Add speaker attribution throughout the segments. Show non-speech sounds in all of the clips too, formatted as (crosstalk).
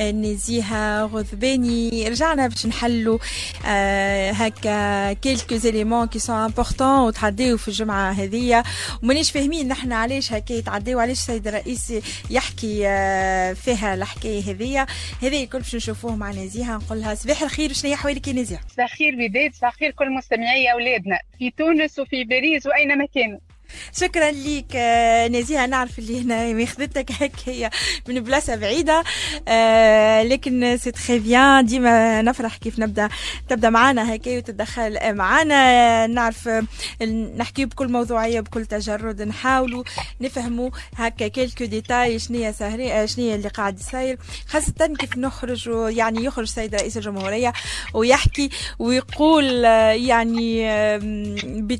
Speaker 1: نزيهة غذباني رجعنا باش نحلوا هكا quelques éléments qui sont importants وتعديو في الجمعة هذية ومانيش فاهمين نحن علاش هكا يتعديو علاش السيد الرئيس يحكي فيها الحكاية هذية هذا الكل باش نشوفوه مع نزيهة نقولها صباح الخير شنو هي حوالك يا نزيهة
Speaker 2: صباح الخير بداية صباح الخير كل مستمعي أولادنا. في تونس وفي باريس وأينما كانوا
Speaker 1: شكرا ليك نزيهة. نعرف اللي هنا ماخذتك هيك هي من بلاصة بعيدة. لكن c'est très bien ديما نفرح كيف نبدأ تبدأ معنا هيك وتتدخل معنا نعرف نحكي بكل موضوعية بكل تجرد. نحاولوا نفهموا هكا quelques détails شنو سهري شنو اللي قاعد يصير. خاصة كيف نخرج يعني يخرج السيد رئيس الجمهورية ويحكي ويقول يعني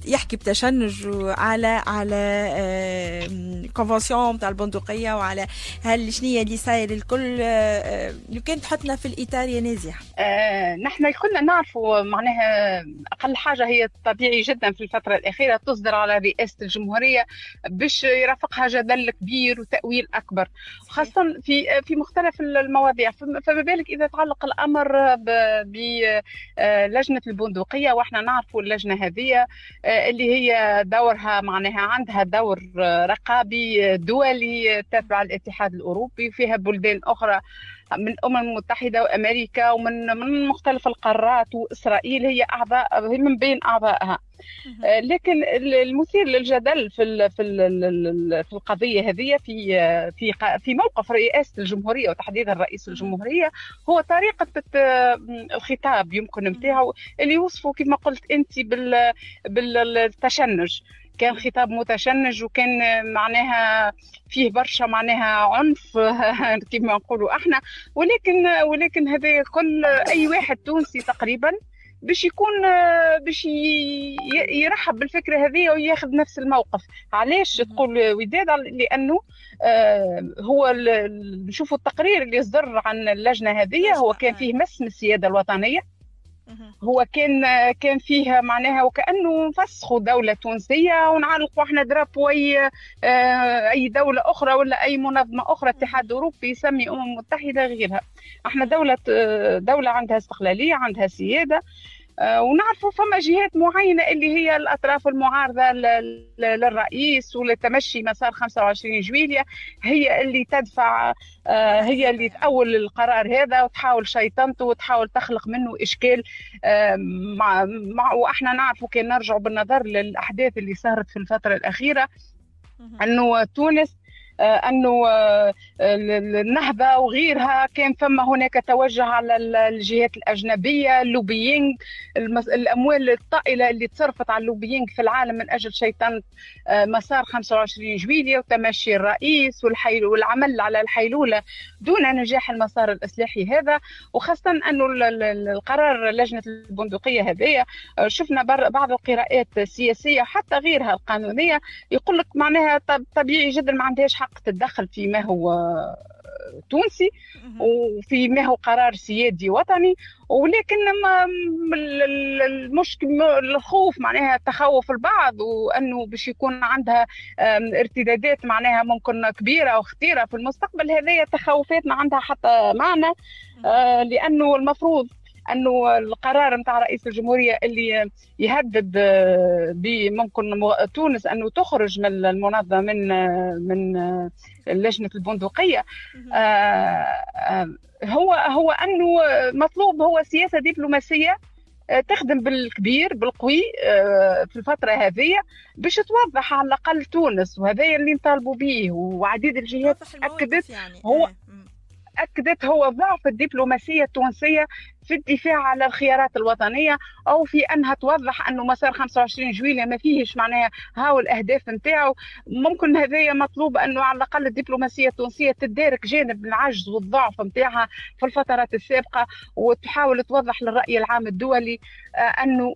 Speaker 1: يحكي بتشنج على على convention تاع البندقية وعلى هل شنو اللي صاير الكل لو كان تحطنا في الإطار يا نازية.
Speaker 2: آه نحن كلنا نعرفوا معناها أقل حاجة هي طبيعي جدا في الفترة الأخيرة تصدر على رئاسة الجمهورية باش يرافقها جدل كبير وتأويل أكبر خاصة في في مختلف المواضيع. فما بالك إذا تعلق الأمر بلجنه البندقية وإحنا نعرفوا اللجنة هذه اللي هي دورها معناها عندها دور رقابي دولي تابع الاتحاد الأوروبي وفيها بلدان أخرى من الأمم المتحدة وأمريكا ومن من مختلف القارات وإسرائيل هي اعضاء هي من بين أعضائها. لكن المثير للجدل في في في القضية هذه في في في موقف رئاسة الجمهورية وتحديدا رئيس الجمهورية هو طريقة الخطاب يمكن نتاعو اللي يوصفه كما قلت أنت بالتشنج. كان خطاب متشنج وكان معناها فيه برشا معناها عنف (laughs) كما نقولوا إحنا. ولكن ولكن هذا كل أي واحد تونسي تقريبا باش يكون باش يرحب بالفكرة هذه وياخذ نفس الموقف. علاش تقول وداد؟ لأنه هو نشوفوا التقرير اللي صدر عن اللجنة هذه هو كان فيه مس من السيادة الوطنية. هو كان كان فيها معناها وكأنه فسخوا دولة تونسية ونعلقوا إحنا درابو أي أي دولة أخرى ولا أي منظمة أخرى اتحاد أوروبي يسمي أمم متحدة غيرها. إحنا دولة دولة عندها استقلالية عندها سيادة ونعرفوا فما جهات معينة اللي هي الأطراف المعارضة للرئيس ولتمشي مسار 25 جويلية هي اللي تدفع هي اللي تأول القرار هذا وتحاول شيطنته وتحاول تخلق منه إشكال مع, مع وإحنا نعرفوا كان نرجع بالنظر للأحداث اللي صارت في الفترة الأخيرة أنه تونس أنه النهضة وغيرها. كان فما هناك توجه على الجهات الأجنبية اللوبيينج الأموال الطائلة اللي تصرفت على اللوبيينج في العالم من أجل شيطنه مسار 25 جويلية وتمشي الرئيس والعمل على الحيلولة دون نجاح المسار الإصلاحي هذا. وخاصة أنه القرار لجنة البندقية هذه شفنا بعض القراءات السياسية حتى غيرها القانونية يقول لك معناها طبيعي جدا ما عندهاش حق تتدخل فيما هو تونسي وفي ما هو قرار سيادي وطني ولكن المشكل الخوف معناها تخوف البعض وأنه باش يكون عندها ارتدادات معناها ممكن كبيرة وخطيره في المستقبل هذه تخوفات ما عندها حتى معنى لأنه المفروض انه القرار نتاع رئيس الجمهورية اللي يهدد بممكن تونس أنه تخرج من المنظمة من من لجنة البندقية. هو هو أنه مطلوب هو سياسة دبلوماسية تخدم بالكبير بالقوي في الفترة هذه باش توضح على الأقل تونس وهذا اللي نطالبوا به وعديد الجهات أكدت
Speaker 1: يعني.
Speaker 2: هو أكدت هو ضعف الدبلوماسية التونسية في الدفاع على الخيارات الوطنية أو في أنها توضح انه مسار 25 جويلية ما فيهش معناها هاو الأهداف نتاعو. ممكن هذايا مطلوب أنه على الأقل الدبلوماسية التونسية تدارك جانب العجز والضعف نتاعها في الفترات السابقة وتحاول توضح للرأي العام الدولي أنه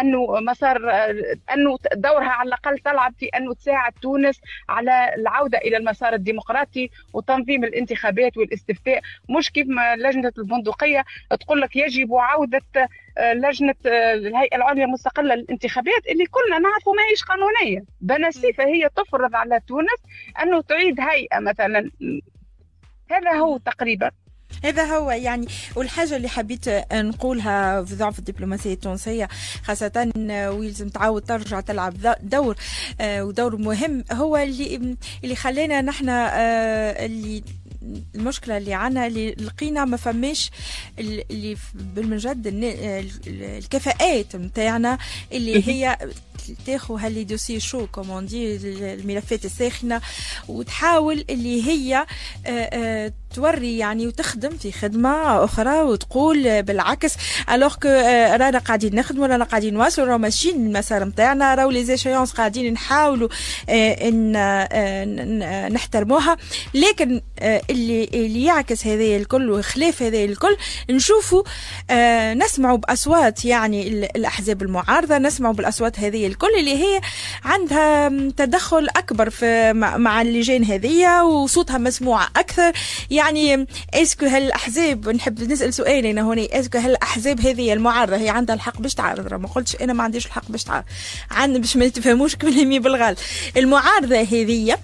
Speaker 2: أنه مسار أنه دورها على الأقل تلعب في أنه تساعد تونس على العودة إلى المسار الديمقراطي وتنظيم الانتخابات والاستفتاء. مش كيف ما لجنة البندقية تقول لك يجب عودة لجنة الهيئة العليا المستقلة للانتخابات اللي كلنا نعرفوا ما هيش قانونية. بنسيفه هي تفرض على تونس أنه تعيد هيئة مثلا. هذا هو تقريبا.
Speaker 1: هذا هو يعني. والحاجة اللي حبيت نقولها في ضعف الدبلوماسية التونسية خاصة ويلزم تعاود ترجع تلعب دور ودور مهم. هو اللي اللي خلينا نحن اللي المشكلة اللي عنا اللي لقينا ما فماش اللي بالمجد الكفاءات نتاعنا اللي هي تاخذ ها les dossiers chauds comme on dit الملفات الساخنة وتحاول اللي هي توري يعني وتخدم في خدمة أخرى وتقول بالعكس. alors que رانا قاعدين نخدموا رانا قاعدين نواصلوا رانا ماشيين المسار نتاعنا راهو les échéances قاعدين نحاولوا إن نحترموها. لكن اللي اللي يعكس هذا الكل وخلاف هذا الكل نشوفوا نسمعوا بأصوات يعني الأحزاب المعارضة نسمعوا بالأصوات هذه الكل اللي هي عندها تدخل أكبر في مع اللجان هذه وصوتها مسموع أكثر. يعني est-ce que هالأحزاب نحب نسأل سؤال هنا هنا est-ce que هالأحزاب هذه المعارضة هي عندها الحق باش تعارض ما قلتش أنا ما عنديش الحق باش تعارض عند باش ما تفهموش كلامي بالغلط المعارضة هذه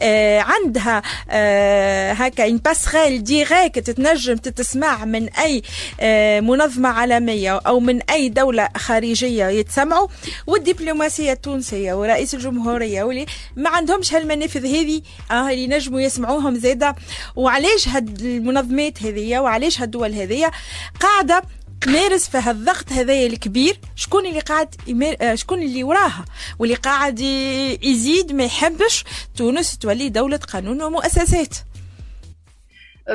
Speaker 1: آه عندها آه هكا ان باسريل ديريكت تتنجم تتسمع من أي آه منظمة عالمية أو من أي دولة خارجية يتسمعوا والدبلوماسية التونسية ورئيس الجمهورية واللي ما عندهمش هالمنافذ هذه آه اللي نجموا يسمعوهم زاده وعلاش هاد المنظمات هذه وعلاش هالدول هذه قاعدة تمارس في هالضغط هذايا الكبير؟ شكون اللي قاعد يمار... شكون اللي وراها؟ واللي قاعد يزيد ما يحبش تونس تولي دولة قانون ومؤسسات.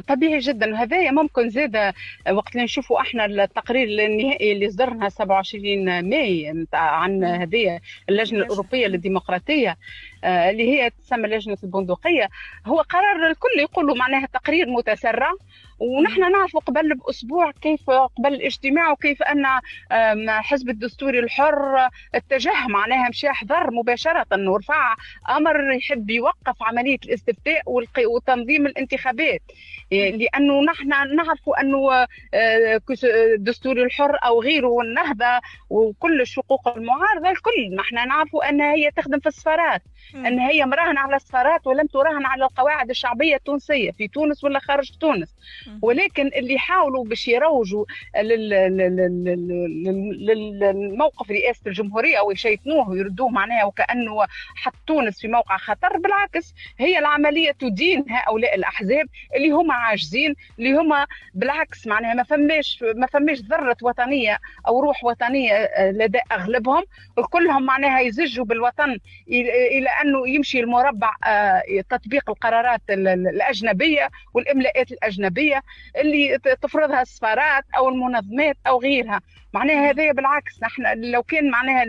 Speaker 2: طبيعي جدا. وهذايا ممكن زاد وقت اللي نشوفوا إحنا التقرير النهائي اللي صدرنا 27 ماي عن هذه اللجنة الأوروبية للديمقراطية. اللي هي تسمى لجنة البندقية. هو قرار الكل يقولوا معناها تقرير متسرع ونحن نعرف قبل بأسبوع كيف قبل الاجتماع وكيف أن حزب الدستوري الحر اتجه معناها مشى حضر مباشرة. ورفع أمر يحب يوقف عملية الاستفتاء وتنظيم الانتخابات. لأنه نحن نعرف أنه الدستوري الحر أو غيره والنهضة وكل الشقوق المعارضة الكل. نحن نعرف انها هي تخدم في السفارات. أن هي مراهنة على السفارات ولم تراهن على القواعد الشعبية التونسية في تونس ولا خارج تونس. ولكن اللي حاولوا باش يروجوا للموقف رئاسة الجمهورية أو يشيطنوه ويردوه معناها وكأنه حط تونس في موقع خطر بالعكس هي العملية تدين هؤلاء الأحزاب اللي هم عاجزين اللي هم بالعكس معناها ما فماش ما فماش ذرة وطنية أو روح وطنية لدى أغلبهم. كلهم معناها يزجوا بالوطن إلى أنه يمشي المربع تطبيق القرارات الأجنبية والإملاءات الأجنبية اللي تفرضها السفارات أو المنظمات أو غيرها. معناها هذا بالعكس نحن لو كان معناها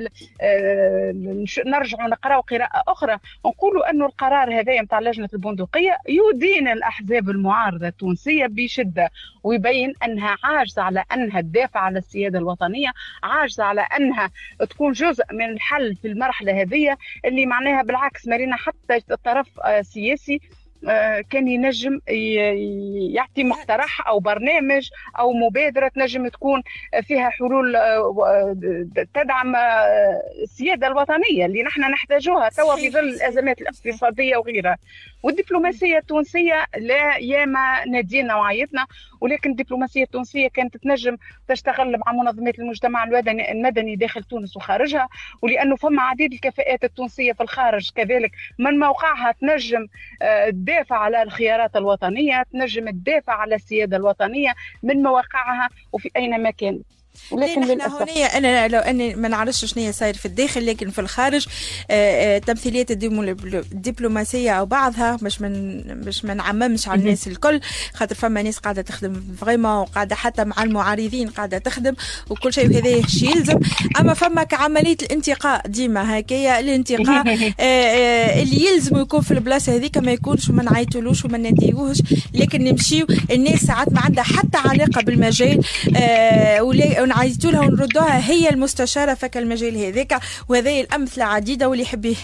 Speaker 2: نرجع نقراو قراءة أخرى نقولوا انه القرار هذا نتاع لجنة البندقية يدين الأحزاب المعارضة التونسية بشدة ويبين أنها عاجزة على أنها تدافع على السيادة الوطنية عاجزة على أنها تكون جزء من الحل في المرحلة هذه اللي معناها بالعكس مارينا حتى الطرف السياسي كان ينجم يعطي مقترح أو برنامج أو مبادرة تنجم تكون فيها حلول تدعم السيادة الوطنية اللي نحن نحتاجوها توا في ظل الأزمات الاقتصادية وغيرها. والدبلوماسية التونسية لا ياما نادينا وعيتنا ولكن الدبلوماسية التونسية كانت تنجم تشتغل مع منظمات المجتمع المدني داخل تونس وخارجها ولأنه فما عديد الكفاءات التونسية في الخارج. كذلك من موقعها تنجم تدافع على الخيارات الوطنية تنجم تدافع على السيادة الوطنية من مواقعها وفي اينما كانت
Speaker 1: ولكن للأسف. هنا أنا لو أني ما نعرفش شنو صاير في الداخل لكن في الخارج تمثيليات الدبلوماسية أو بعضها باش من باش ما نعممش على الناس الكل. خاطر فما ناس قاعدة تخدم فريمون وقاعدة حتى مع المعارضين قاعدة تخدم وكل شيء هذا الشيء يلزم. أما فما كعملية الانتقاء ديما هكايا الانتقاء (laughs) اللي يلزم يكون في البلاصة هذيك ما يكونش وما نعيطولوش وما نديوهش لكن نمشيو الناس ساعات ما عندها حتى علاقة بالمجال ونعيطوا لها ونردوها هي المستشارة فك المجال هذاك وهذه الأمثلة عديدة واللي يحب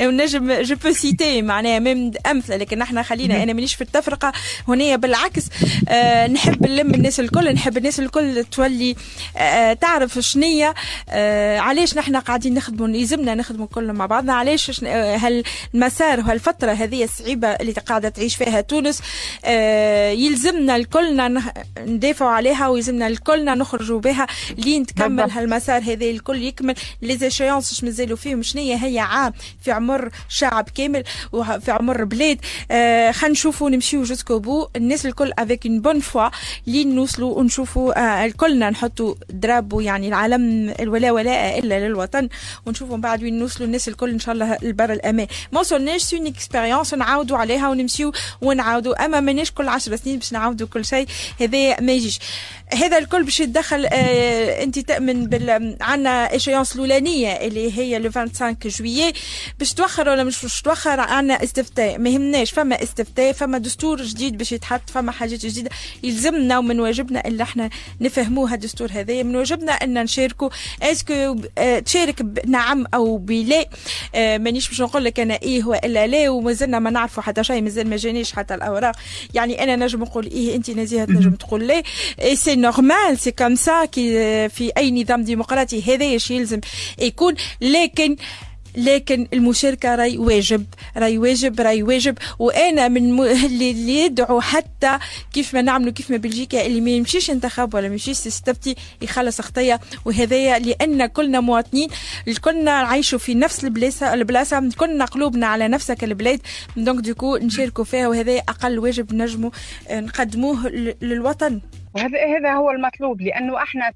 Speaker 1: ونجم je peux citer معناها même أمثلة لكن إحنا خلينا أنا مانيش في التفرقة هنا بالعكس آه نحب نلم الناس الكل نحب الناس الكل تولي آه تعرف شنية آه علاش نحن قاعدين نخدموا يلزمنا نخدموا كلنا مع بعضنا علاش هالمسار وهالفترة هذه الصعيبه اللي قاعدة تعيش فيها تونس آه يلزمنا الكلنا ندافعوا عليها ويلزمنا الكلنا نخرجوا بها. لين تكمل هالمسار هذا الكل يكمل. لي زيشيونس مازالوا فيهم. شنية هي؟ عام في عمر شعب كامل وفي عمر بلاد. آه خلينا نشوفوا نمشيو jusqu'au bout الناس الكل avec une bonne foi لين نوصلوا ونشوفوا آه الكلنا نحطوا drapeau يعني العلم الولا ولاء إلا للوطن. ونشوفوا من بعد وين نوصلوا الناس الكل إن شاء الله البر الأمان. ما وصلناش c'est une expérience نعاودوا عليها ونمشيو ونعاودوا. أما ماناش كل 10 سنين باش نعاودوا كل شيء هذا ما يجيش. هذا الكل باش يتدخل آه انت تامن بال عندنا échéance الأولانية اللي هي le 25 juillet باش توخر ولا مش باش توخر عندنا استفتاء. ما يهمناش فما استفتاء فما دستور جديد باش يتحط فما حاجات جديدة. يلزمنا ومن واجبنا اللي إحنا نفهموها الدستور هذا من واجبنا إن نشاركوا. est-ce que آه تشارك نعم أو بلا؟ آه مانيش باش نقول لك أنا إيه وإلا لا ومازلنا ما نعرفوا حتى شيء مازال ما جانيش حتى الأوراق. يعني أنا نجم نقول إيه أنت نزيهة تنجم تقول لا. c'est normal c'est comme ça que في أي نظام ديمقراطي هذا يلزم يكون. لكن لكن المشاركة رأي واجب رأي واجب رأي واجب. وأنا من م... (laughs) اللي يدعو حتى كيف ما نعملوا كيف ما بلجيكا اللي ما يمشيش انتخاب ولا ما يمشيش يستفتي يخلص خطيه وهذايا لأن كلنا مواطنين كلنا عايشوا في نفس البلاصه البلاصة. كلنا قلوبنا على نفسك البلاد. donc donc نشاركوا فيها. وهذا أقل واجب نجموا نقدموه للوطن.
Speaker 2: وهذا هذا هو المطلوب لأنه إحنا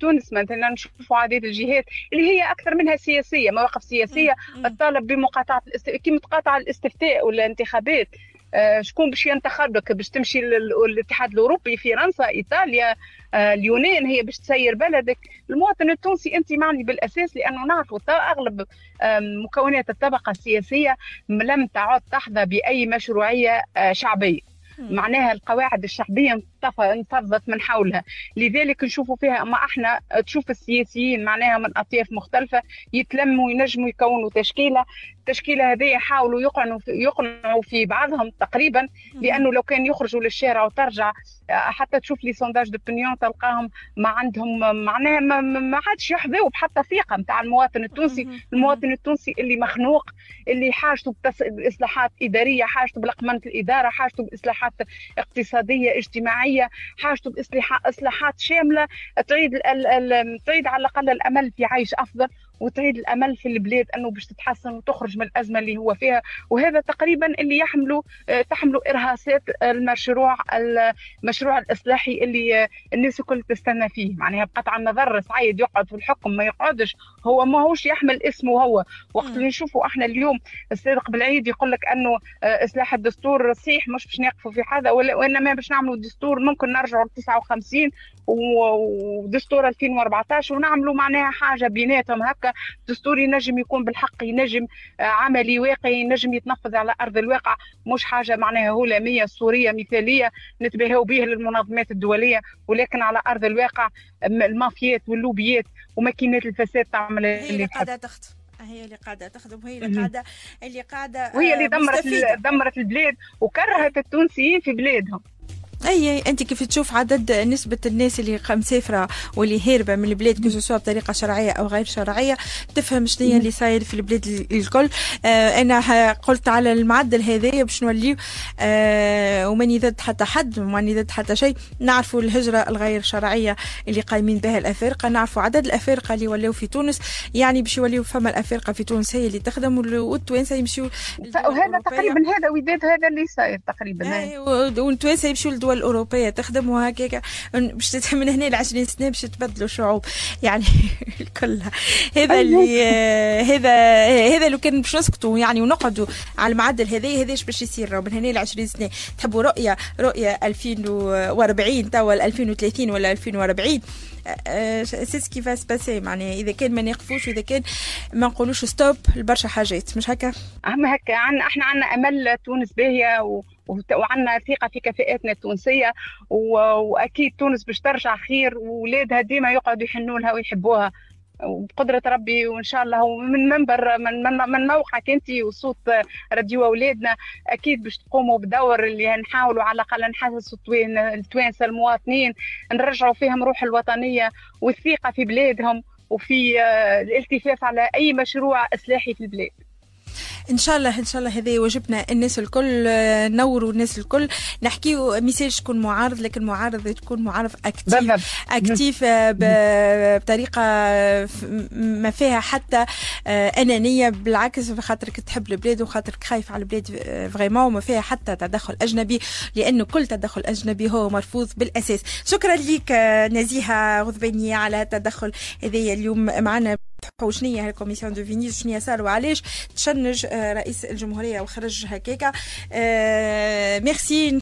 Speaker 2: تونس مثلا نشوفوا عديد الجهات اللي هي أكثر منها سياسية مواقف سياسية تطالب بمقاطعة الاست... كي تقاطع الاستفتاء ولا الانتخابات آه شكون باش ينتخبك باش تمشي للاتحاد الأوروبي فرنسا إيطاليا آه اليونان هي باش تسير بلدك. المواطن التونسي أنت معني بالأساس لأنه نعرفوا أغلب مكونات الطبقة السياسية لم تعد تحظى بأي مشروعية آه شعبية. معناها القواعد الشعبية انفضت من حولها. لذلك نشوفوا فيها أما إحنا تشوف السياسيين معناها من أطياف مختلفة يتلموا وينجموا يكونوا تشكيلة. التشكيلة هذه يحاولوا يقنعوا في يقنعوا في بعضهم تقريبا لأنه لو كان يخرجوا للشارع وترجع حتى تشوف لي سونداج دوبينيون تلقاهم ما عندهم معناها ما, ما عادش يحظوا بحتى ثقة نتاع المواطن التونسي. المواطن التونسي اللي مخنوق اللي حاجته بإصلاحات إدارية حاجته بلقمنه الإدارة حاجته بإصلاحات اقتصادية اجتماعية. حاجته باصلاحات شاملة تعيد تعيد على الأقل الأمل في عيش أفضل. وتعيد الأمل في البلاد أنه باش تتحسن وتخرج من الأزمة اللي هو فيها. وهذا تقريبا اللي يحملوا تحملوا إرهاصات المشروع المشروع الإصلاحي اللي الناس الكل تستنى فيه. معناها بقطع النظر سعيد يقعد في الحكم ما يقعدش. هو ما هوش يحمل اسمه هو. وقت اللي نشوفوا إحنا اليوم الصادق بالعيد يقول لك أنه إصلاح الدستور صحيح مش باش نقفوا في هذا وإنما باش نعملوا دستور ممكن نرجعوا ل 59 ودستور 2014 ونعملوا معناها حاجة بيناتهم هكا. دستور ينجم يكون بالحق ينجم عملي واقعي ينجم يتنفذ على أرض الواقع. مش حاجة معناها هلاميه صوريه مثالية نتباهوا به للمنظمات الدولية. ولكن على أرض الواقع المافيات واللوبيات وماكينات الفساد تعمل
Speaker 1: اللي قاعدة تخطف هي اللي قاعدة تخدم وهي اللي قاعدة اللي قاعدة
Speaker 2: وهي اللي دمرت دمرت البلاد وكرهت التونسيين في بلادهم.
Speaker 1: أي أنت كيف تشوف عدد نسبة الناس اللي مسافره واللي هاربة من البلاد que بطريقة شرعية أو غير شرعية؟ تفهم شنو اللي صاير في البلاد الكل. آه أنا قلت على المعدل هذايا باش نوليو آه وماني ضد حتى حد وماني ضد حتى شيء. نعرفوا الهجرة الغير شرعية اللي قايمين بها الأفارقة نعرفوا عدد الأفارقة اللي ولاو في تونس. يعني باش يوليو فما الأفارقة في تونس هي اللي تخدم والتوانسة يمشيو
Speaker 2: وهذا تقريبا هذا وداد هذا اللي صاير تقريبا.
Speaker 1: آه والتوانسة يمشيو الدول الأوروبية تخدم وهكاك باش من هنا ل 20 سنة باش تبدلوا شعوب. يعني (laughs) كلها هذا اللي هذا هذا لو كان باش نسكتوا يعني ونقعدوا على المعدل هذا هذاش باش يصير من هنا ل 20 سنة. تحبوا رؤيه رؤية 2040 توا 2030 ولا 2040 c'est ce qui va se passer؟ معناها إذا كان ما نقفوش واذا كان ما نقولوش stop لبرشا حاجات. مش هكا؟
Speaker 2: أهم هكا عن إحنا عندنا أمل تونس باهية و... وعندنا ثقة في كفاءاتنا التونسية وأكيد تونس باش ترجع خير واولادها ديما يقعدوا يحنوا لها ويحبوها. وبقدرة ربي وإن شاء الله من منبر من, من, من موقعك أنت وصوت راديو أولادنا أكيد باش تقوموا بدور اللي نحاولوا على الأقل نحسسوا التوانسة المواطنين نرجعوا فيهم روح الوطنية والثقة في بلادهم وفي الالتفاف على أي مشروع إصلاحي في البلاد.
Speaker 1: إن شاء الله إن شاء الله هذا واجبنا الناس الكل نوروا الناس الكل. نحكيو message تكون معارض لكن معارض تكون معارض actif actif بطريقة ما فيها حتى أنانية. بالعكس خاطرك تحب البلاد وخاطرك خايف على البلاد vraiment وما فيها حتى تدخل أجنبي لأنه كل تدخل أجنبي هو مرفوض بالأساس. شكرا لك نزيهة غضبانية على التدخل هذايا اليوم معنا. شنو هي ال Commission de Venise شنو صار وعلاش تشنج رئيس الجمهورية وخرج هكاكا؟ ميرسي.